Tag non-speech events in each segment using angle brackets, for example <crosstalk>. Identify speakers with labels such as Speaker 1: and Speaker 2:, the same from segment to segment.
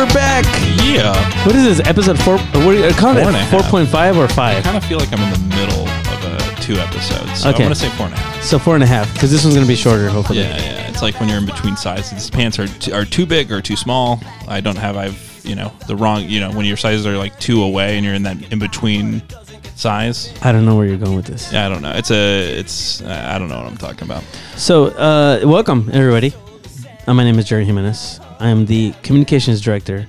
Speaker 1: we're back.
Speaker 2: Yeah.
Speaker 1: What is this episode four? What are you calling
Speaker 2: Four and a
Speaker 1: it?
Speaker 2: half.
Speaker 1: Four point five or five?
Speaker 2: I
Speaker 1: five?
Speaker 2: kind of feel like I'm in the middle of uh, two episodes. So
Speaker 1: Okay.
Speaker 2: I'm going to say four and a half.
Speaker 1: So four and a half because this one's gonna be shorter, hopefully.
Speaker 2: Yeah, yeah. It's like when you're in between sizes. These pants are, t- are too big or too small. I don't have, I've, you know, the wrong, you know, when your sizes are like two away and you're in that in between size.
Speaker 1: I don't know where you're going with this.
Speaker 2: Yeah, I don't know. It's a, it's, uh, I don't know what I'm talking about.
Speaker 1: So, uh, welcome everybody. Uh, my name is Jerry Jimenez. I am the communications director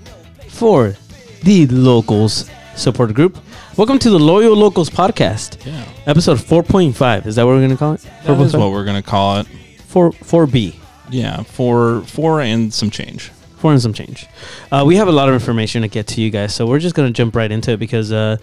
Speaker 1: for the Locals Support Group. Welcome to the Loyal Locals podcast,
Speaker 2: Yeah.
Speaker 1: episode 4.5. Is that what we're going to call it?
Speaker 2: That is what we're going to call it.
Speaker 1: 4, 4B.
Speaker 2: Yeah. Four, four and some change.
Speaker 1: Four and some change. Uh, we have a lot of information to get to you guys, so we're just going to jump right into it because, uh,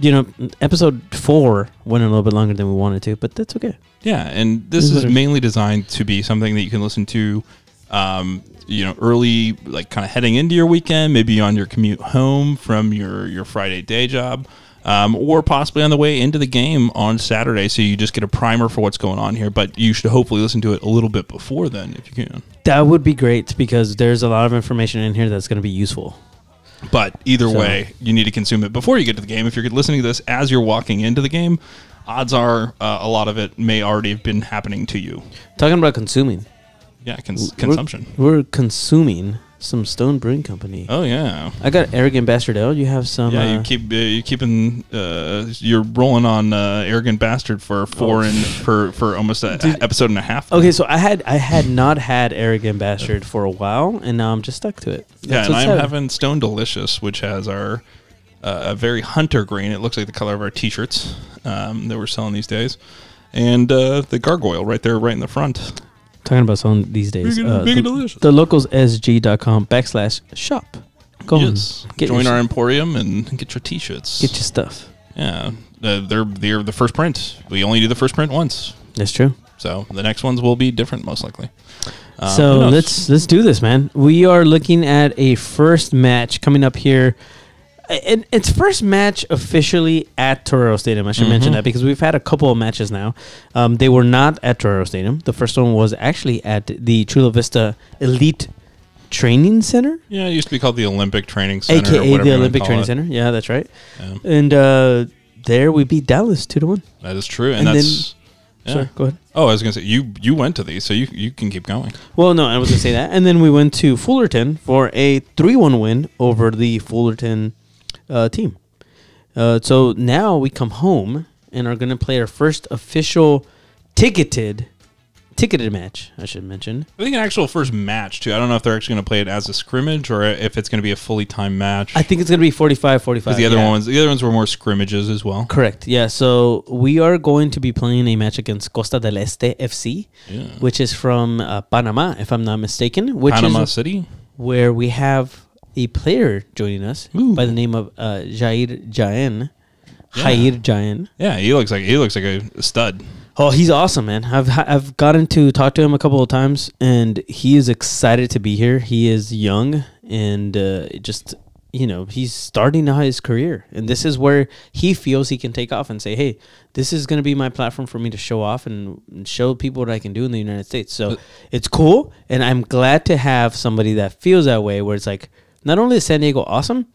Speaker 1: you know, episode 4 went a little bit longer than we wanted to, but that's okay.
Speaker 2: Yeah, and this
Speaker 1: This
Speaker 2: is
Speaker 1: is-
Speaker 2: mainly designed to be something that you can listen to, um, you know, early, like kind of heading into your weekend, maybe on your commute home from your your Friday day job, um, or possibly on the way into the game on Saturday. So you just get a primer for what's going on here. But you should hopefully listen to it a little bit before then, if you can.
Speaker 1: That would be great because there's a lot of information in here that's going to be useful.
Speaker 2: But either
Speaker 1: So-
Speaker 2: way, you need to consume it before you get to the game. If you're listening to this as you're walking into the game, odds are uh, a lot of it may already have been happening to you.
Speaker 1: Talking about consuming.
Speaker 2: Yeah, cons-
Speaker 1: We're-
Speaker 2: consumption.
Speaker 1: We're, consuming some Stone Brewing Company.
Speaker 2: Oh yeah.
Speaker 1: I got Arrogant Bastard Ale. You have some.
Speaker 2: Yeah, you
Speaker 1: uh,
Speaker 2: keep uh, you keeping uh, you're rolling on uh, arrogant bastard for four and <laughs> for for almost
Speaker 1: an
Speaker 2: episode and a half.
Speaker 1: Okay, so I had I had not had Arrogant Bastard for a while, and now I'm just stuck to it.
Speaker 2: yeah,
Speaker 1: That's
Speaker 2: and I'm having Stone Delicious, which has our uh, a very hunter green. It looks like the color of our T-shirts um, that we're selling these days, and uh, the gargoyle right there, right in the front.
Speaker 1: Talking about some these days.
Speaker 2: Big and-
Speaker 1: Uh,
Speaker 2: big and
Speaker 1: the,
Speaker 2: delicious.
Speaker 1: the localssg.com backslash shop. Go on,
Speaker 2: yes,
Speaker 1: get
Speaker 2: join
Speaker 1: your,
Speaker 2: our emporium and get your T-shirts.
Speaker 1: get your stuff.
Speaker 2: yeah, uh, they're they're the first print. We only do the first print once,
Speaker 1: That's true.
Speaker 2: so the next ones will be different, most likely. Uh,
Speaker 1: so let's let's do this, man. We are looking at a first match coming up here. And it's first match officially at Torero Stadium. I should mention
Speaker 2: Mhm.
Speaker 1: that because we've had a couple of matches now. Um, they were not at Torero Stadium. The first one was actually at the Chula Vista Elite Training Center,
Speaker 2: Yeah, it used to be called the Olympic Training Center, or
Speaker 1: aka the Olympic Training
Speaker 2: it.
Speaker 1: Center. Yeah, that's right.
Speaker 2: Yeah,
Speaker 1: And uh, there we beat Dallas two to one.
Speaker 2: that is true, and,
Speaker 1: And then-
Speaker 2: yeah.
Speaker 1: Sorry, go ahead.
Speaker 2: Oh, I was gonna say you you went to these, so you you can keep going.
Speaker 1: Well, no, I was gonna say that, and then we went to Fullerton for a three-one win over the Fullerton uh, team. Uh, so now we come home and are gonna play our first official ticketed ticketed match. I should mention.
Speaker 2: I think an actual first match too. I don't know if they're actually gonna play it as a scrimmage or if it's gonna be a fully timed match.
Speaker 1: I think it's gonna be 45 45.
Speaker 2: the other
Speaker 1: yeah.
Speaker 2: ones the other ones were more scrimmages as well.
Speaker 1: Correct. Yeah. So we are going to be playing a match against Costa del Este FC,
Speaker 2: Yeah.
Speaker 1: which is from uh, Panama, if I'm not mistaken. Which
Speaker 2: Panama
Speaker 1: is
Speaker 2: City.
Speaker 1: where we have a player joining us
Speaker 2: Ooh.
Speaker 1: by the name of uh, Jair Jaen.
Speaker 2: Yeah.
Speaker 1: Jair Jaen.
Speaker 2: Yeah, he looks like he looks like a stud.
Speaker 1: Oh, he's awesome, man. I've I've gotten to talk to him a couple of times, and he is excited to be here. He is young and uh, just you know he's starting out his career, and this is where he feels he can take off and say, "Hey, this is going to be my platform for me to show off and and show people what I can do in the United States." So it's cool, and I'm glad to have somebody that feels that way, where it's like not only is San Diego awesome,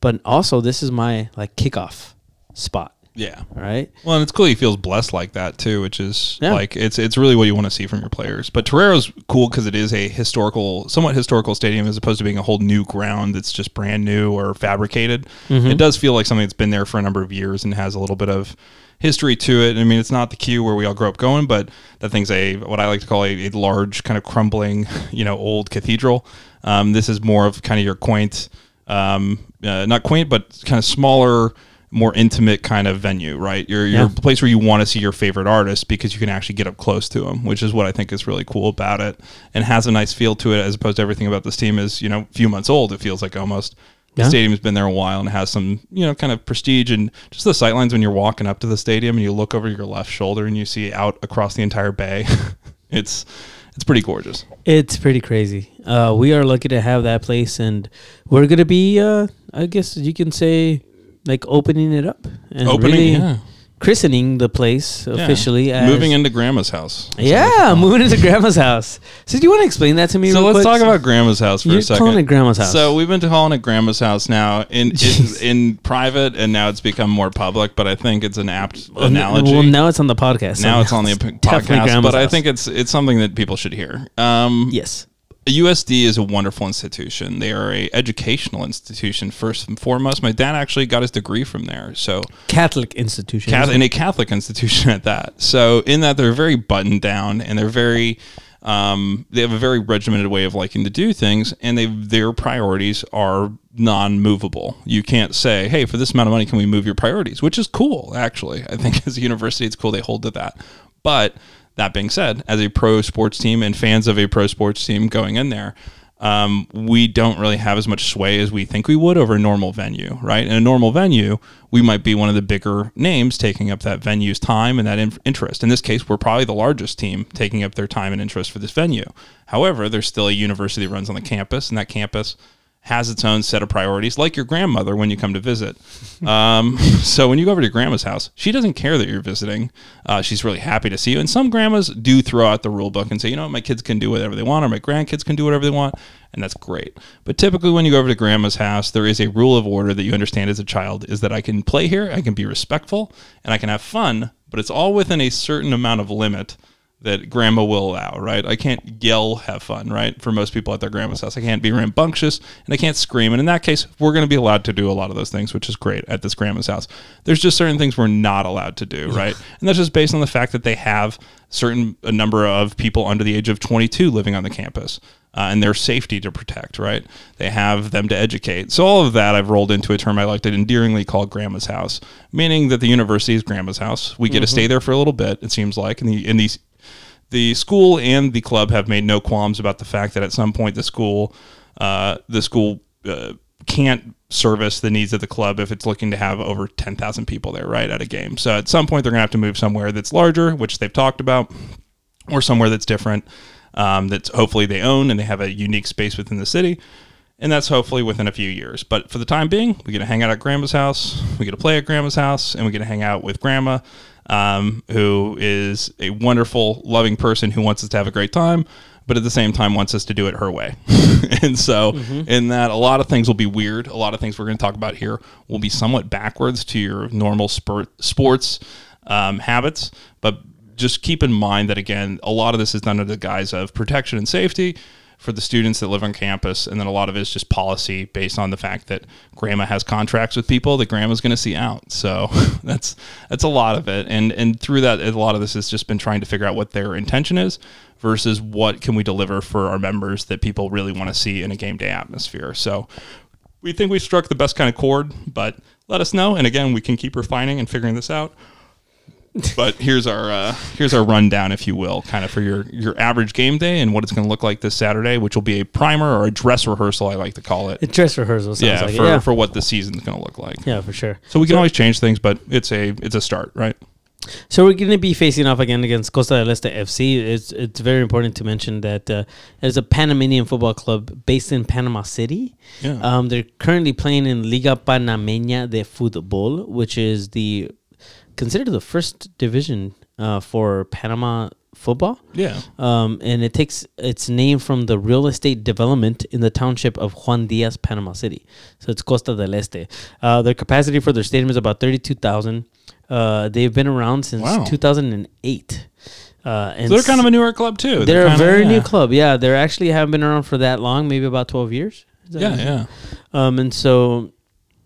Speaker 1: but also this is my like kickoff spot.
Speaker 2: Yeah.
Speaker 1: All right.
Speaker 2: Well, and it's cool he feels blessed like that too, which is
Speaker 1: Yeah.
Speaker 2: like it's it's really what you want to see from your players. But Torero's cool because it is a historical, somewhat historical stadium as opposed to being a whole new ground that's just brand new or fabricated.
Speaker 1: Mm-hmm.
Speaker 2: It does feel like something that's been there for a number of years and has a little bit of history to it. I mean, it's not the Q where we all grew up going, but that thing's a what I like to call a, a large kind of crumbling, <laughs> you know, old cathedral. Um, this is more of kind of your quaint, um, uh, not quaint, but kind of smaller more intimate kind of venue, right? You're, you're
Speaker 1: Yeah.
Speaker 2: place where you want to see your favorite artist because you can actually get up close to them, which is what I think is really cool about it and has a nice feel to it as opposed to everything about this team is, you know, a few months old, it feels like almost. The
Speaker 1: Yeah.
Speaker 2: stadium's been there a while and has some, you know, kind of prestige and just the sightlines when you're walking up to the stadium and you look over your left shoulder and you see out across the entire bay. <laughs> it's it's pretty gorgeous.
Speaker 1: It's pretty crazy. Uh, we are lucky to have that place, and we're gonna be, uh, I guess you can say, like opening it up and
Speaker 2: Opening,
Speaker 1: really
Speaker 2: yeah.
Speaker 1: Christening the place officially. As,
Speaker 2: moving into grandma's house.
Speaker 1: Yeah,
Speaker 2: we call it.
Speaker 1: moving into grandma's house. So do you want to explain that to me?
Speaker 2: So
Speaker 1: real
Speaker 2: let's
Speaker 1: quick?
Speaker 2: talk about grandma's house for
Speaker 1: You're
Speaker 2: a second.
Speaker 1: calling it grandma's house.
Speaker 2: So we've been calling it grandma's house now in in, <laughs> in private, and now it's become more public. But I think it's an apt analogy.
Speaker 1: Well, now it's on the podcast. so
Speaker 2: now it's on the
Speaker 1: definitely
Speaker 2: podcast,
Speaker 1: grandma's
Speaker 2: but I
Speaker 1: house.
Speaker 2: think it's it's something that people should hear. Um,
Speaker 1: yes.
Speaker 2: USD is a wonderful institution. They are a educational institution first and foremost. My dad actually got his degree from there, so
Speaker 1: Catholic institution.
Speaker 2: Catholic, in a Catholic institution at that. So in that they're very buttoned down and they're very um, they have a very regimented way of liking to do things, and they their priorities are non-movable. You can't say, "Hey, for this amount of money, can we move your priorities?" Which is cool, actually. I think <laughs> as a university, it's cool they hold to that. But that being said, as a pro sports team and fans of a pro sports team going in there, um, we don't really have as much sway as we think we would over a normal venue, right? In a normal venue, we might be one of the bigger names taking up that venue's time and that in- interest. In this case, we're probably the largest team taking up their time and interest for this venue. However, there's still a university that runs on the campus, and that campus has its own set of priorities, like your grandmother when you come to visit. Um, <laughs> so when you go over to your grandma's house, she doesn't care that you're visiting. Uh, she's really happy to see you. And some grandmas do throw out the rule book and say, you know, my kids can do whatever they want, or my grandkids can do whatever they want, and that's great. But typically, when you go over to grandma's house, there is a rule of order that you understand as a child: is that I can play here, I can be respectful, and I can have fun, but it's all within a certain amount of limit that grandma will allow, right? I can't yell, have fun, right? For most people at their grandma's house, I can't be rambunctious and I can't scream. And in that case, we're going to be allowed to do a lot of those things, which is great at this grandma's house. There's just certain things we're not allowed to do, right? And that's just based on the fact that they have certain a number of people under the age of 22 living on the campus. Uh, and their safety to protect, right? They have them to educate. So all of that I've rolled into a term I like to endearingly call grandma's house, meaning that the university is grandma's house. We get to stay there for a little bit, it seems like, in the in these the school and the club have made no qualms about the fact that at some point the school uh, the school uh, can't service the needs of the club if it's looking to have over 10,000 people there right at a game. So at some point they're going to have to move somewhere that's larger, which they've talked about, or somewhere that's different um, that's hopefully they own and they have a unique space within the city. And that's hopefully within a few years. But for the time being, we get to hang out at grandma's house, we get to play at grandma's house, and we get to hang out with grandma, um, who is a wonderful, loving person who wants us to have a great time, but at the same time wants us to do it her way. <laughs> and so, in that, a lot of things will be weird. A lot of things we're going to talk about here will be somewhat backwards to your normal sport, sports um, habits. But just keep in mind that, again, a lot of this is done under the guise of protection and safety for the students that live on campus, and then a lot of it is just policy based on the fact that grandma has contracts with people that grandma's going to see out. So <laughs> that's that's a lot of it, and and through that, a lot of this has just been trying to figure out what their intention is versus what can we deliver for our members that people really want to see in a game day atmosphere. So we think we struck the best kind of chord, but let us know, and again, we can keep refining and figuring this out <laughs> but here's our uh, here's our rundown, if you will, kind of for your your average game day and what it's going to look like this Saturday, which will be a primer or a dress rehearsal, I like to call it.
Speaker 1: A dress rehearsal sounds
Speaker 2: yeah,
Speaker 1: like
Speaker 2: for.
Speaker 1: Yeah.
Speaker 2: for what the season's going to look like.
Speaker 1: yeah, for sure.
Speaker 2: So we can always change things, but it's a it's a start, right?
Speaker 1: So we're going to be facing off again against Costa del Este FC. It's it's very important to mention that uh, there's a Panamanian football club based in Panama City.
Speaker 2: Yeah.
Speaker 1: Um, they're currently playing in Liga Panameña de Fútbol, which is the considered the first division uh, for Panama football.
Speaker 2: Yeah.
Speaker 1: Um, and it takes its name from the real estate development in the township of Juan Diaz, Panama City. So it's Costa del Este. Uh, their capacity for their stadium is about 32,000. Uh, they've been around since
Speaker 2: Wow.
Speaker 1: 2008. Uh, and
Speaker 2: So they're kind of a newer club too.
Speaker 1: they're, a
Speaker 2: kinda-
Speaker 1: very new club. Yeah, they actually haven't been around for that long, maybe about 12 years.
Speaker 2: Yeah,
Speaker 1: right?
Speaker 2: yeah,
Speaker 1: Um, and so,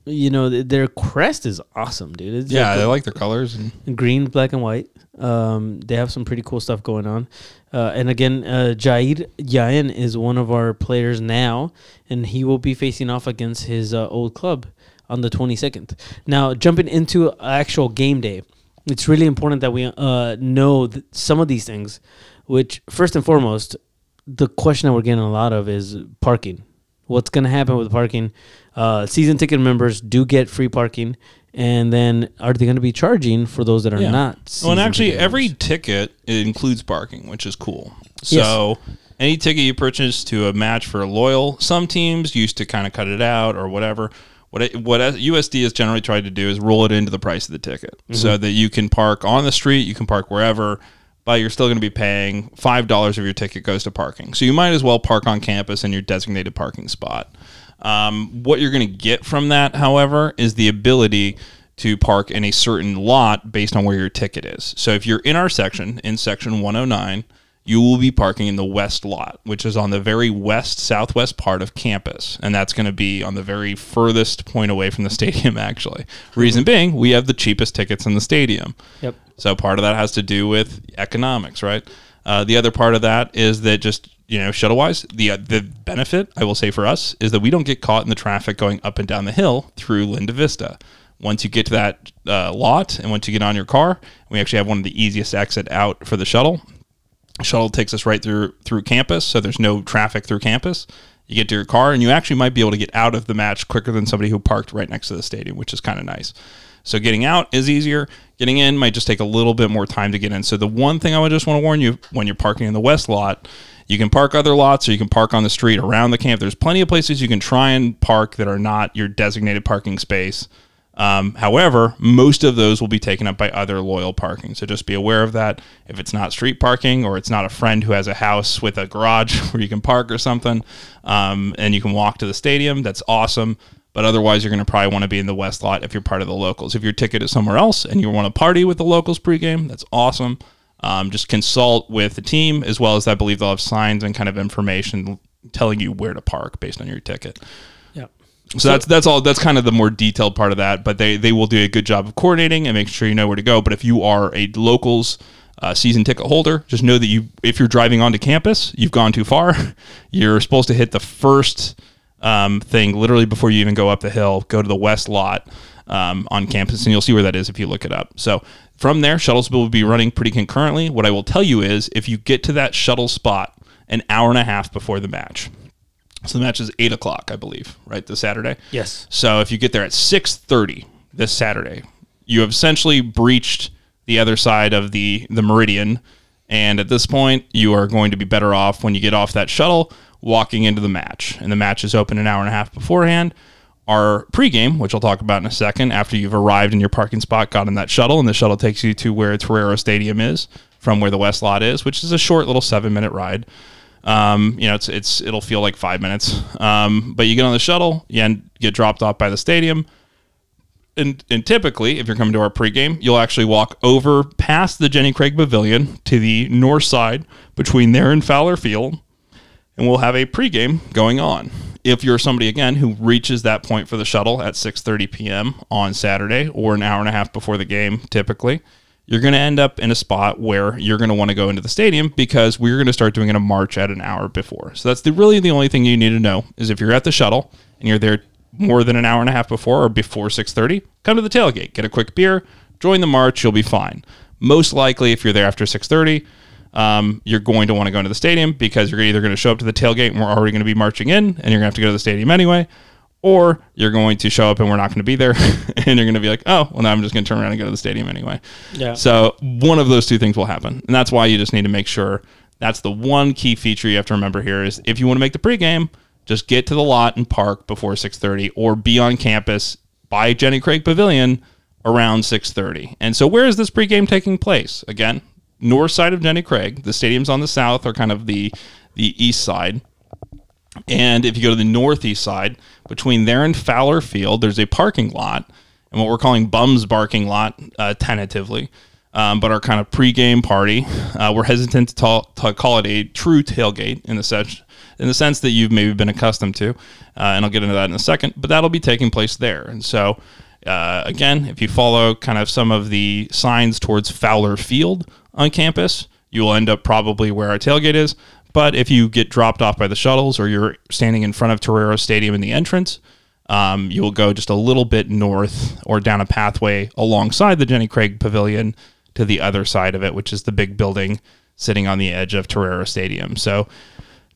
Speaker 1: you know, th- their crest is awesome, dude. It's
Speaker 2: yeah.
Speaker 1: like
Speaker 2: They like their colors and
Speaker 1: green, black, and white. Um, they have some pretty cool stuff going on. Uh, and again, uh, Jair Jaen is one of our players now, and he will be facing off against his uh, old club on the 22nd. Now, jumping into actual game day, it's really important that we uh, know th- some of these things, which, first and foremost, the question that we're getting a lot of is parking. What's going to happen with parking? Uh, season ticket members do get free parking, and then are they going to be charging for those that are
Speaker 2: Yeah.
Speaker 1: not?
Speaker 2: Well, and
Speaker 1: season
Speaker 2: actually,
Speaker 1: ticket
Speaker 2: every
Speaker 1: members?
Speaker 2: ticket it includes parking, which is cool. So, any ticket you purchase to a match for a loyal, some teams used to kind of cut it out or whatever. What it, what USD has generally tried to do is roll it into the price of the ticket, so that you can park on the street, you can park wherever, but you're still going to be paying five dollars of your ticket goes to parking. So you might as well park on campus in your designated parking spot. Um, what you're going to get from that, however, is the ability to park in a certain lot based on where your ticket is. So if you're in our section, in section 109, you will be parking in the west lot, which is on the very west southwest part of campus. And that's going to be on the very furthest point away from the <laughs> stadium, actually. Reason being, we have the cheapest tickets in the stadium.
Speaker 1: Yep.
Speaker 2: So part of that has to do with economics, right? Uh, the other part of that is that just you know shuttle wise, the uh, the benefit I will say for us is that we don't get caught in the traffic going up and down the hill through Linda Vista. Once you get to that uh, lot and once you get on your car, we actually have one of the easiest exit out for the shuttle. Shuttle takes us right through through campus, so there's no traffic through campus. You get to your car, and you actually might be able to get out of the match quicker than somebody who parked right next to the stadium, which is kind of nice. So getting out is easier. Getting in might just take a little bit more time to get in. So the one thing I would just want to warn you when you're parking in the west lot, you can park other lots or you can park on the street around the camp. There's plenty of places you can try and park that are not your designated parking space. Um, however, most of those will be taken up by other loyal parking. So just be aware of that. If it's not street parking or it's not a friend who has a house with a garage <laughs> where you can park or something, um, and you can walk to the stadium, that's awesome. But otherwise, you're going to probably want to be in the west lot if you're part of the locals. If your ticket is somewhere else and you want to party with the locals pregame, that's awesome. Um, just consult with the team as well as I believe they'll have signs and kind of information telling you where to park based on your ticket.
Speaker 1: Yep.
Speaker 2: So, that's that's all. That's kind of the more detailed part of that. But they they will do a good job of coordinating and making sure you know where to go. But if you are a locals uh, season ticket holder, just know that you if you're driving onto campus, you've gone too far. <laughs> You're supposed to hit the first um, thing literally before you even go up the hill. Go to the west lot um, on campus, and you'll see where that is if you look it up. So from there, shuttles will be running pretty concurrently. What I will tell you is if you get to that shuttle spot an hour and a half before the match. So the match is eight o'clock, I believe, right? This Saturday.
Speaker 1: Yes.
Speaker 2: So if you get there at six thirty this Saturday, you have essentially breached the other side of the the meridian, and at this point, you are going to be better off when you get off that shuttle walking into the match. And the match is open an hour and a half beforehand. Our pregame, which I'll talk about in a second, after you've arrived in your parking spot, got in that shuttle, and the shuttle takes you to where Torero Stadium is from where the West Lot is, which is a short little seven minute ride. Um, you know, it's it's it'll feel like five minutes. Um, but you get on the shuttle, you end, get dropped off by the stadium, and and typically, if you're coming to our pregame, you'll actually walk over past the Jenny Craig Pavilion to the north side between there and Fowler Field, and we'll have a pregame going on. If you're somebody again who reaches that point for the shuttle at 6:30 p.m. on Saturday or an hour and a half before the game, typically, you're going to end up in a spot where you're going to want to go into the stadium because we're going to start doing a march at an hour before. So that's the, really the only thing you need to know is if you're at the shuttle and you're there more than an hour and a half before or before 6:30, come to the tailgate, get a quick beer, join the march, you'll be fine. Most likely, if you're there after 6:30, um, you're going to want to go into the stadium because you're either going to show up to the tailgate and we're already going to be marching in, and you're going to have to go to the stadium anyway, or you're going to show up and we're not going to be there, <laughs> and you're going to be like, oh, well, now I'm just going to turn around and go to the stadium anyway.
Speaker 1: Yeah.
Speaker 2: So one of those two things will happen, and that's why you just need to make sure. That's the one key feature you have to remember here is if you want to make the pregame, just get to the lot and park before 6:30, or be on campus by Jenny Craig Pavilion around 6:30. And so, where is this pregame taking place? Again, north side of Jenny Craig. The stadiums on the south are kind of the the east side. And if you go to the northeast side, between there and Fowler Field, there's a parking lot, and what we're calling Bums Parking Lot, uh, tentatively. Um, but our kind of pregame party, uh, we're hesitant to, ta- to call it a true tailgate in the sense in the sense that you've maybe been accustomed to, uh, and I'll get into that in a second. But that'll be taking place there, and so. Uh, again, if you follow kind of some of the signs towards Fowler Field on campus, you will end up probably where our tailgate is. But if you get dropped off by the shuttles or you're standing in front of Torero Stadium in the entrance, um, you will go just a little bit north or down a pathway alongside the Jenny Craig Pavilion to the other side of it, which is the big building sitting on the edge of Torero Stadium. So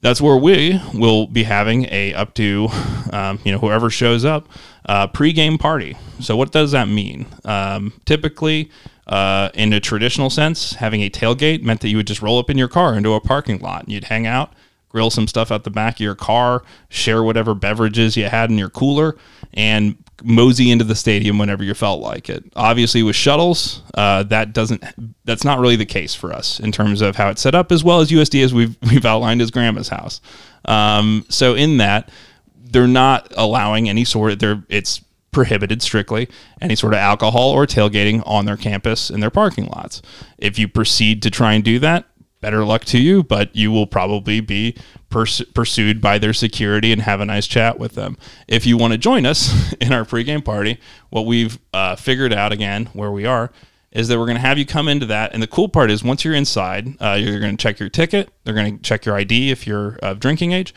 Speaker 2: that's where we will be having a up to um, you know whoever shows up uh, pregame party. So what does that mean? Um, typically, uh, in a traditional sense, having a tailgate meant that you would just roll up in your car into a parking lot and you'd hang out, grill some stuff out the back of your car, share whatever beverages you had in your cooler, and mosey into the stadium whenever you felt like it. Obviously, with shuttles, uh, that doesn't that's not really the case for us in terms of how it's set up, as well as USD as we've <laughs> we've outlined as Grandma's house. Um, so in that, they're not allowing any sort of they're it's prohibited strictly any sort of alcohol or tailgating on their campus in their parking lots. If you proceed to try and do that, better luck to you, but you will probably be pers- pursued by their security and have a nice chat with them. If you want to join us <laughs> in our pregame party, what we've uh, figured out again where we are is that we're going to have you come into that. And the cool part is once you're inside, uh, you're going to check your ticket. They're going to check your ID if you're of drinking age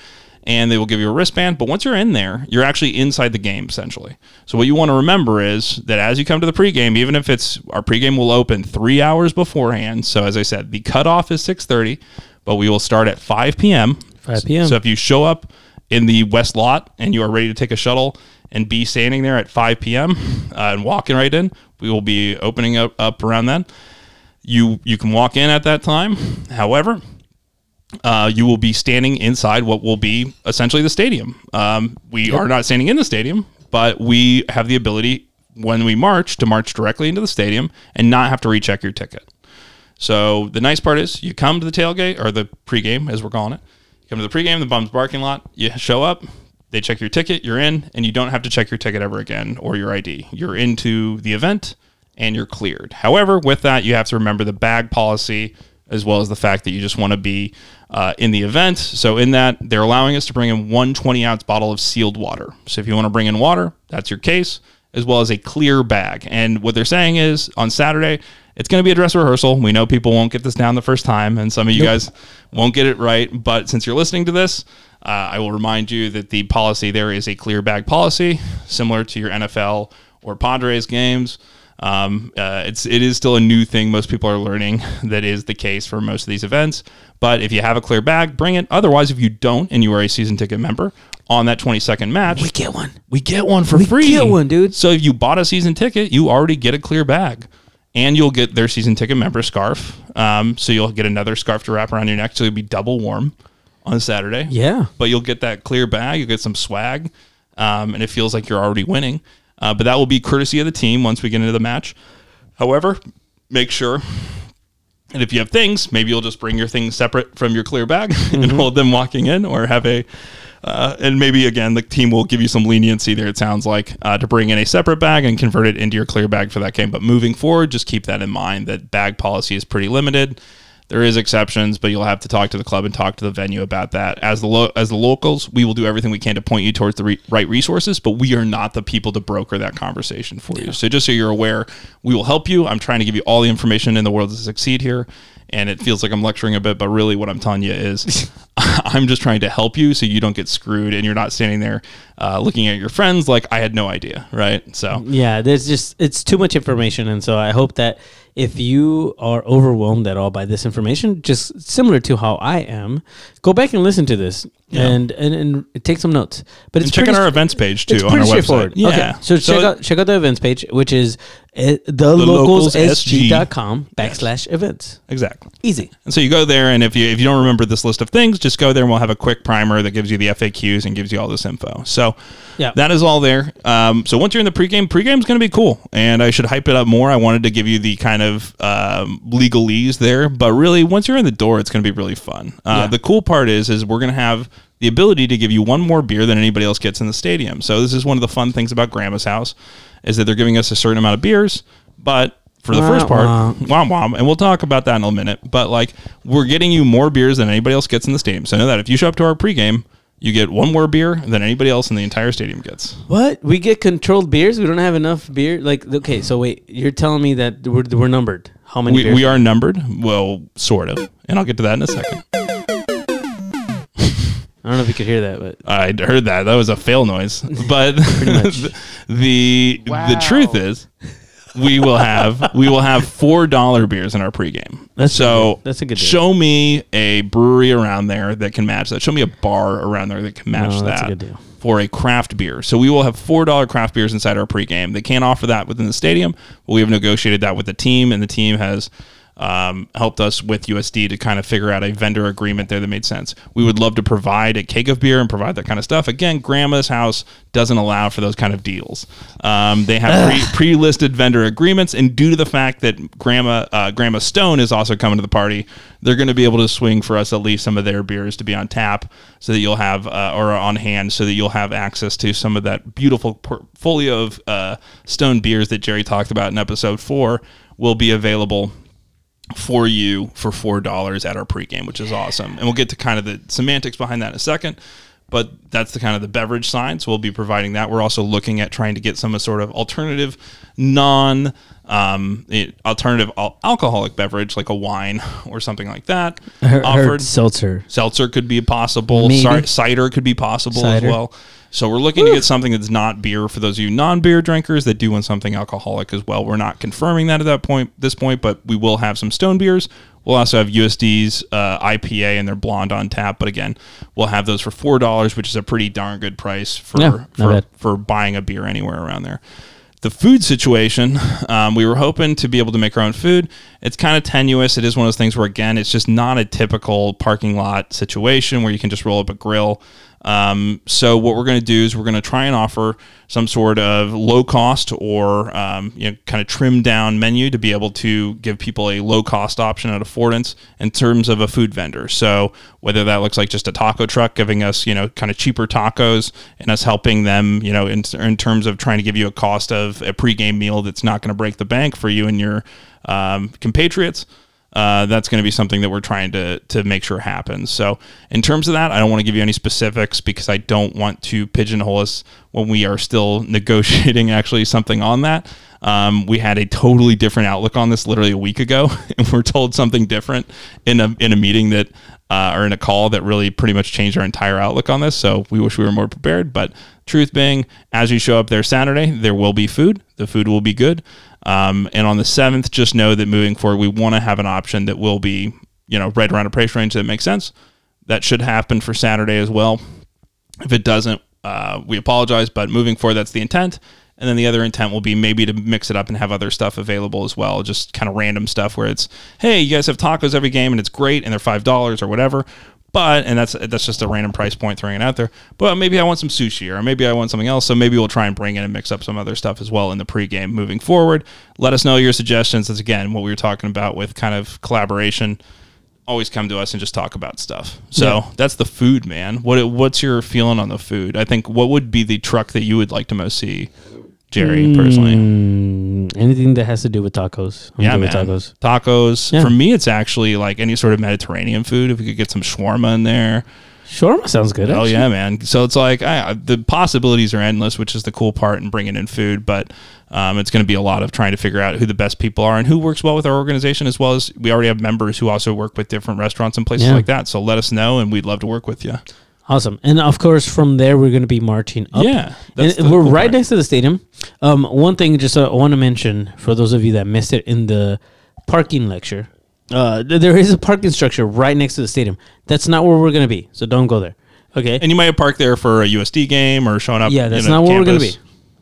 Speaker 2: and they will give you a wristband. But once you're in there, you're actually inside the game essentially. So what you want to remember is that as you come to the pregame, even if it's our pregame will open three hours beforehand. So as I said, the cutoff is 6:30, but we will start at 5 p.m.
Speaker 1: 5 p.m.
Speaker 2: So if you show up in the west lot and you are ready to take a shuttle and be standing there at 5 p.m. Uh, and walking right in, we will be opening up, up around then. You you can walk in at that time. However, uh, you will be standing inside what will be essentially the stadium. Um, we are not standing in the stadium, but we have the ability when we march to march directly into the stadium and not have to recheck your ticket. So the nice part is you come to the tailgate or the pregame, as we're calling it. You come to the pregame, the Bums parking lot. You show up, they check your ticket, you're in, and you don't have to check your ticket ever again or your ID. You're into the event and you're cleared. However, with that, you have to remember the bag policy as well as the fact that you just want to be uh, in the event. So, in that, they're allowing us to bring in one 20 ounce bottle of sealed water. So, if you want to bring in water, that's your case, as well as a clear bag. And what they're saying is on Saturday, it's going to be a dress rehearsal. We know people won't get this down the first time, and some of you guys won't get it right. But since you're listening to this, uh, I will remind you that the policy there is a clear bag policy, similar to your NFL or Padres games. Um, uh, it's it is still a new thing. Most people are learning <laughs> that is the case for most of these events. But if you have a clear bag, bring it. Otherwise, if you don't and you are a season ticket member on that 20 second match,
Speaker 1: we get one.
Speaker 2: we get one for free.
Speaker 1: We
Speaker 2: free.
Speaker 1: get one, dude.
Speaker 2: So if you bought a season ticket, you already get a clear bag. And you'll get their season ticket member scarf. Um, so you'll get another scarf to wrap around your neck. So you'll be double warm on Saturday
Speaker 1: Yeah.
Speaker 2: but you'll get that clear bag. You'll get some swag, um, and it feels like you're already winning. Uh, but that will be courtesy of the team once we get into the match. However, make sure. And if you have things, maybe you'll just bring your things separate from your clear bag <laughs> and hold them walking in, or have a. Uh, and maybe again, the team will give you some leniency there. It sounds like uh, to bring in a separate bag and convert it into your clear bag for that game. But moving forward, just keep that in mind that bag policy is pretty limited. There is exceptions, but you'll have to talk to the club and talk to the venue about that. As the lo- as the locals, we will do everything we can to point you towards the re- right resources, but we are not the people to broker that conversation for you. So just so you're aware, we will help you. I'm trying to give you all the information in the world to succeed here, and it feels like I'm lecturing a bit, but really what I'm telling you is <laughs> <laughs> I'm just trying to help you so you don't get screwed and you're not standing there uh, looking at your friends like I had no idea, right? So
Speaker 1: Yeah, there's just it's too much information, and so I hope that if you are overwhelmed at all by this information, just similar to how I am, go back and listen to this and, and and take some notes. But it's
Speaker 2: and check
Speaker 1: pretty
Speaker 2: out our events page too on our website. Yeah.
Speaker 1: Okay, so, check
Speaker 2: it-
Speaker 1: out check out the events page, which is uh, thelocalssg.com backslash events.
Speaker 2: exactly.
Speaker 1: Easy.
Speaker 2: And so you go there, and if you if you don't remember this list of things, just go there, and we'll have a quick primer that gives you the FAQs and gives you all this info. So
Speaker 1: Yeah.
Speaker 2: that is all there. Um, so once you're in the pregame, pregame is going to be cool, and I should hype it up more. I wanted to give you the kind of um, legalese there, but really, once you're in the door, it's going to be really fun. Uh,
Speaker 1: Yeah.
Speaker 2: The cool part is, is we're going to have the ability to give you one more beer than anybody else gets in the stadium. So this is one of the fun things about Grandma's house, is that they're giving us a certain amount of beers, but for the
Speaker 1: Wah,
Speaker 2: first part, womp womp, and we'll talk about that in a minute. But like, we're getting you more beers than anybody else gets in the stadium. So know that if you show up to our pregame, you get one more beer than anybody else in the entire stadium gets.
Speaker 1: What? We get controlled beers? We don't have enough beer? Like, okay, so wait, you're telling me that we're, we're numbered. How many
Speaker 2: We,
Speaker 1: beers?
Speaker 2: we are numbered, well, sort of, and I'll get to that in a second.
Speaker 1: I don't know if you could hear that, but
Speaker 2: I heard that. That was a fail noise. <laughs> But the <laughs> the, the truth is, we will have we will have four dollar beers in our pregame.
Speaker 1: That's
Speaker 2: so
Speaker 1: good. That's a good deal.
Speaker 2: Show me a brewery around there that can match that. Show me a bar around there that can match
Speaker 1: No,
Speaker 2: that
Speaker 1: that's a good deal.
Speaker 2: for a craft beer. So we will have four dollar craft beers inside our pregame. They can't offer that within the stadium, but we have negotiated that with the team, and the team has. Um, helped us with USD to kind of figure out a vendor agreement there that made sense. We would love to provide a keg of beer and provide that kind of stuff. Again, Grandma's house doesn't allow for those kind of deals. Um, they have pre, pre-listed vendor agreements, and due to the fact that Grandma uh, Grandma Stone is also coming to the party, they're going to be able to swing for us at least some of their beers to be on tap, so that you'll have uh, or on hand, so that you'll have access to some of that beautiful portfolio of uh, Stone beers that Jerry talked about in episode four will be available for you for four dollars at our pregame, which is awesome. And we'll get to kind of the semantics behind that in a second. But that's the kind of the beverage side. So we'll be providing that. We're also looking at trying to get some sort of alternative, non um, alternative al- alcoholic beverage like a wine <laughs> or something like that.
Speaker 1: Her, offered. seltzer.
Speaker 2: Seltzer could be possible. C- cider could be possible cider. as well. So we're looking Woo. to get something that's not beer for those of you non-beer drinkers that do want something alcoholic as well. We're not confirming that at that point, this point, but we will have some stone beers. We'll also have USD's uh, IPA and their blonde on tap. But again, we'll have those for four dollars, which is a pretty darn good price for yeah, for, for buying a beer anywhere around there the food situation, um, we were hoping to be able to make our own food. It's kind of tenuous. It is one of those things where, again, it's just not a typical parking lot situation where you can just roll up a grill. Um, so what we're going to do is we're going to try and offer some sort of low cost or um, you know kind of trimmed down menu to be able to give people a low cost option at affordance in terms of a food vendor. So whether that looks like just a taco truck giving us you know kind of cheaper tacos and us helping them you know in, in terms of trying to give you a cost of a pregame meal that's not going to break the bank for you and your um, compatriots uh, that's going to be something that we're trying to to make sure happens. So in terms of that, I don't want to give you any specifics because I don't want to pigeonhole us when we are still <laughs> negotiating actually something on that. Um, we had a totally different outlook on this literally a week ago, <laughs> and we're told something different in a in a meeting that uh, or in a call that really pretty much changed our entire outlook on this. So we wish we were more prepared. But truth being, as you show up there Saturday, there will be food. The food will be good. Um, and on the seventh, just know that moving forward, we want to have an option that will be, you know, right around a price range that makes sense. That should happen for Saturday as well. If it doesn't, uh, we apologize, but moving forward, that's the intent. And then the other intent will be maybe to mix it up and have other stuff available as well, just kind of random stuff where it's, hey, you guys have tacos every game and it's great and they're five dollars or whatever. But and that's that's just a random price point throwing it out there. But maybe I want some sushi or maybe I want something else. So maybe we'll try and bring in and mix up some other stuff as well in the pregame moving forward. Let us know your suggestions. That's again what we were talking about with kind of collaboration. Always come to us and just talk about stuff. So yeah. that's the food, man. What what's your feeling on the food? I think what would be the truck that you would like to most see Jerry mm, personally?
Speaker 1: Anything that has to do with tacos.
Speaker 2: I'm yeah, man. tacos. Tacos. Yeah. For me, it's actually like any sort of Mediterranean food. If we could get some shawarma in there.
Speaker 1: Shawarma sounds good.
Speaker 2: Oh yeah, man. So it's like I, the possibilities are endless, which is the cool part in bringing in food. But um, it's going to be a lot of trying to figure out who the best people are and who works well with our organization, as well as we already have members who also work with different restaurants and places yeah. like that. So let us know, and we'd love to work with you.
Speaker 1: Awesome. And of course, from there, we're going to be marching up.
Speaker 2: Yeah.
Speaker 1: we're cool right part. next to the stadium. Um, one thing just uh, I want to mention for those of you that missed it in the parking lecture, uh, there is a parking structure right next to the stadium. That's not where we're going to be. So don't go there. Okay.
Speaker 2: And you might have parked there for a USD game or showing up.
Speaker 1: Yeah, that's not where we're going to be.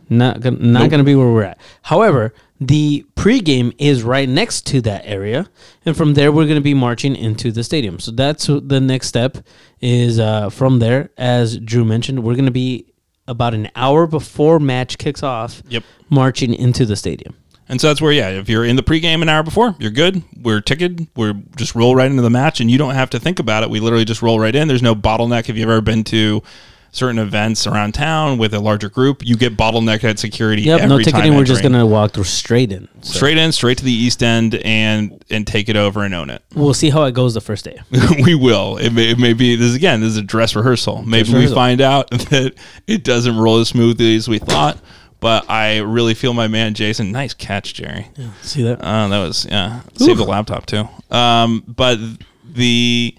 Speaker 1: Not, gonna, not nope. going to be where we're at. However, the pregame is right next to that area, and from there we're going to be marching into the stadium. So that's the next step. Is uh, from there, as Drew mentioned, we're going to be about an hour before match kicks off.
Speaker 2: Yep,
Speaker 1: marching into the stadium.
Speaker 2: And so that's where, yeah, if you're in the pregame an hour before, you're good. We're ticketed. We're just roll right into the match, and you don't have to think about it. We literally just roll right in. There's no bottleneck. If you've ever been to certain events around town with a larger group, you get bottlenecked at security.
Speaker 1: Yep, no ticketing. We're just gonna walk through straight in,
Speaker 2: so. straight in, straight to the east end, and and take it over and own it.
Speaker 1: We'll see how it goes the first day. <laughs>
Speaker 2: we will. It may, it may be this again. This is a dress rehearsal. Maybe dress we rehearsal. find out <laughs> that it doesn't roll as smoothly as we thought. But I really feel my man Jason. Nice catch, Jerry.
Speaker 1: Yeah, see that?
Speaker 2: Uh, that was yeah. Save the laptop too. Um, but the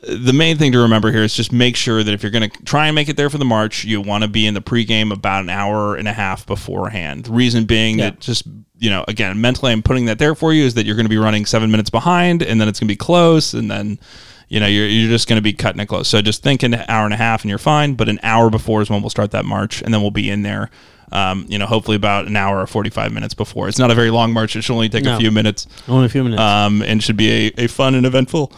Speaker 2: the main thing to remember here is just make sure that if you're going to try and make it there for the march, you want to be in the pregame about an hour and a half beforehand. The reason being yeah. that just you know, again, mentally, I'm putting that there for you is that you're going to be running seven minutes behind, and then it's going to be close, and then you know you're, you're just going to be cutting it close. So just think an hour and a half, and you're fine. But an hour before is when we'll start that march, and then we'll be in there Um, you know, hopefully about an hour or 45 minutes before. It's not a very long march. It should only take
Speaker 1: No.
Speaker 2: a few minutes
Speaker 1: Only a few minutes.
Speaker 2: um, and should be a, a fun and eventful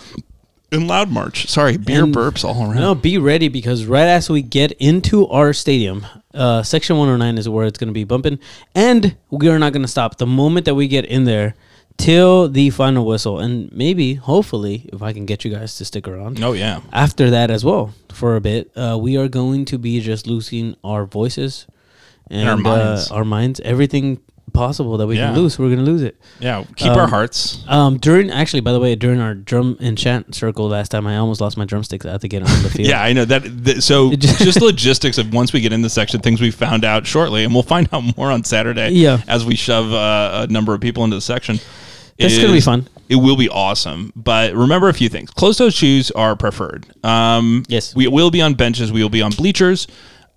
Speaker 2: and loud march. Sorry, beer
Speaker 1: And-
Speaker 2: burps all around.
Speaker 1: No, be ready because right as we get into our stadium, uh, section 109 is where it's going to be bumping, and we are not going to stop the moment that we get in there till the final whistle, and maybe, hopefully, if I can get you guys to stick around.
Speaker 2: Oh yeah.
Speaker 1: After that as well, for a bit, uh, we are going to be just losing our voices and,
Speaker 2: our minds.
Speaker 1: Uh, our minds, everything possible that we
Speaker 2: Yeah.
Speaker 1: can lose, we're to lose it.
Speaker 2: Yeah. Keep our
Speaker 1: Um,
Speaker 2: hearts.
Speaker 1: Um, during actually, by the way, during our drum and chant circle last time, I almost lost my drumsticks. I had to get on the <laughs> field.
Speaker 2: Yeah, I know that. th- so
Speaker 1: It <laughs> just-
Speaker 2: just logistics of once we get in the section, things we found out shortly, and we'll find out more on Saturday.
Speaker 1: Yeah.
Speaker 2: as we shove uh, a number of people into the section.
Speaker 1: It's gonna be fun.
Speaker 2: It will be awesome. But remember a few things. Closed-toed shoes are preferred. Um,
Speaker 1: Yes.
Speaker 2: we will be on benches. We will be on bleachers.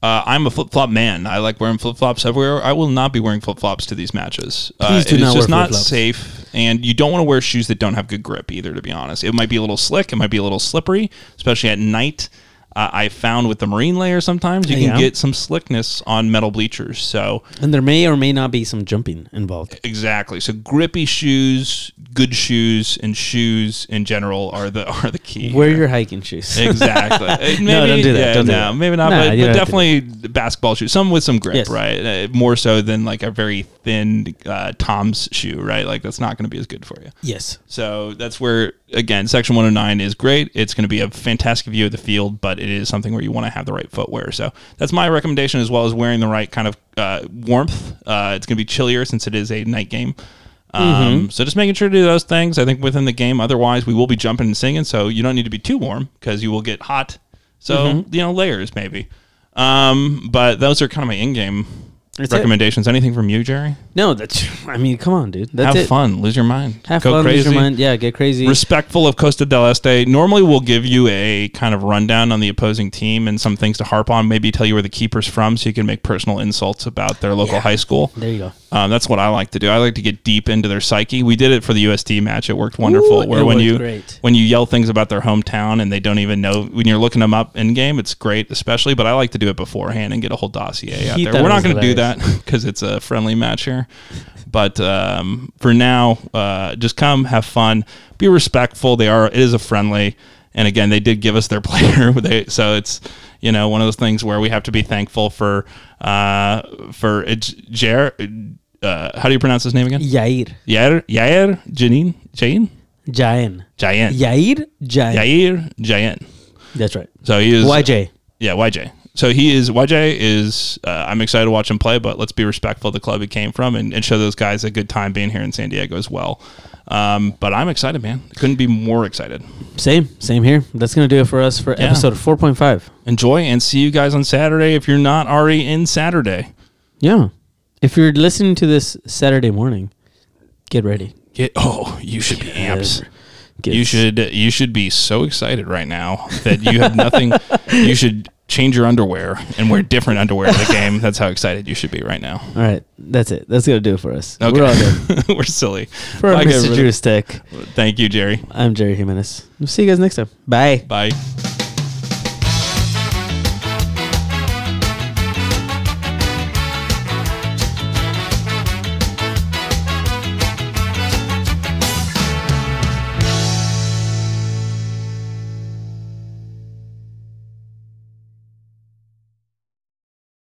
Speaker 2: Uh, I'm a flip flop man. I like wearing flip flops everywhere. I will not be wearing flip flops to these matches. Uh,
Speaker 1: Please do
Speaker 2: it is
Speaker 1: not
Speaker 2: just not
Speaker 1: flip-flops.
Speaker 2: safe, and you don't want to wear shoes that don't have good grip either. To be honest, it might be a little slick. It might be a little slippery, especially at night. Uh, I found with the marine layer sometimes you
Speaker 1: Yeah.
Speaker 2: can get some slickness on metal bleachers. So
Speaker 1: And there may or may not be some jumping involved.
Speaker 2: exactly. So grippy shoes, good shoes, and shoes in general are the <laughs> are the key.
Speaker 1: Wear
Speaker 2: here.
Speaker 1: your hiking shoes. <laughs>
Speaker 2: Exactly. <laughs> Uh, Maybe,
Speaker 1: No, don't do that.
Speaker 2: Yeah,
Speaker 1: Don't do that.
Speaker 2: maybe not.
Speaker 1: Nah,
Speaker 2: but but
Speaker 1: don't have to
Speaker 2: definitely basketball shoes. Some with some grip,
Speaker 1: Yes.
Speaker 2: right? Uh, more so than like a very thin uh, Tom's shoe, right? Like that's not going to be as good for you.
Speaker 1: yes.
Speaker 2: So that's where again, section 109 is great. It's going to be a fantastic view of the field, but it is something where you want to have the right footwear. So that's my recommendation, as well as wearing the right kind of uh, warmth. Uh, it's going to be chillier since it is a night game. Um,
Speaker 1: Mm-hmm.
Speaker 2: So just making sure to do those things. I think within the game. Otherwise, we will be jumping and singing, so you don't need to be too warm because you will get hot. So
Speaker 1: Mm-hmm.
Speaker 2: you know, layers maybe. Um, but those are kind of my in-game
Speaker 1: That's it.
Speaker 2: recommendations. Anything from you, Jerry?
Speaker 1: No, that's. I mean, come on, dude. That's
Speaker 2: have
Speaker 1: it.
Speaker 2: fun, lose your mind,
Speaker 1: Have
Speaker 2: go
Speaker 1: fun.
Speaker 2: crazy.
Speaker 1: Lose your mind. Yeah, get crazy.
Speaker 2: respectful of Costa del Este. Normally, we'll give you a kind of rundown on the opposing team and some things to harp on. Maybe tell you where the keeper's from, so you can make personal insults about their local high school.
Speaker 1: there you go.
Speaker 2: Um, that's what I like to do. I like to get deep into their psyche. We did it for the USD match. It worked wonderful.
Speaker 1: Ooh,
Speaker 2: where
Speaker 1: it
Speaker 2: when you
Speaker 1: great.
Speaker 2: when you yell things about their hometown and they don't even know when you're looking them up in game, it's great. Especially, but I like to do it beforehand and get a whole dossier out
Speaker 1: He
Speaker 2: there. We're not going to do that <laughs> because it's a friendly match here. But um, for now, uh, just come, have fun, be respectful. They are. It is a friendly. And again, they did give us their <laughs> player. They, so it's you know one of those things where we have to be thankful for uh, for it's Jer. Uh, how do you pronounce his name again?
Speaker 1: Yair.
Speaker 2: Yair Yair Janine Jain
Speaker 1: Jayan.
Speaker 2: Jayan
Speaker 1: Yair Jayan.
Speaker 2: Yair Jayan.
Speaker 1: That's right.
Speaker 2: So he is
Speaker 1: YJ.
Speaker 2: Yeah, YJ. So he is YJ is. Uh, I'm excited to watch him play, but let's be respectful of the club he came from and, and show those guys a good time being here in San Diego as well. Um, but I'm excited, man. Couldn't be more excited.
Speaker 1: Same. Same here. That's gonna do it for us for
Speaker 2: Yeah.
Speaker 1: episode 4.5.
Speaker 2: Enjoy and see you guys on Saturday if you're not already in Saturday.
Speaker 1: Yeah. If you're listening to this Saturday morning, get ready.
Speaker 2: Get oh, you should be amps.
Speaker 1: Get
Speaker 2: You should you should be so excited right now that you have nothing. <laughs> you should change your underwear and wear different underwear in the game. That's how excited you should be right now.
Speaker 1: All right. That's it. That's gonna do it for us.
Speaker 2: Okay.
Speaker 1: We're all done. <laughs>
Speaker 2: We're silly.
Speaker 1: For
Speaker 2: Bye,
Speaker 1: Mr. Drew Tech,
Speaker 2: Thank you, Jerry.
Speaker 1: I'm Jerry Jimenez. We'll see you guys next time. Bye.
Speaker 2: Bye.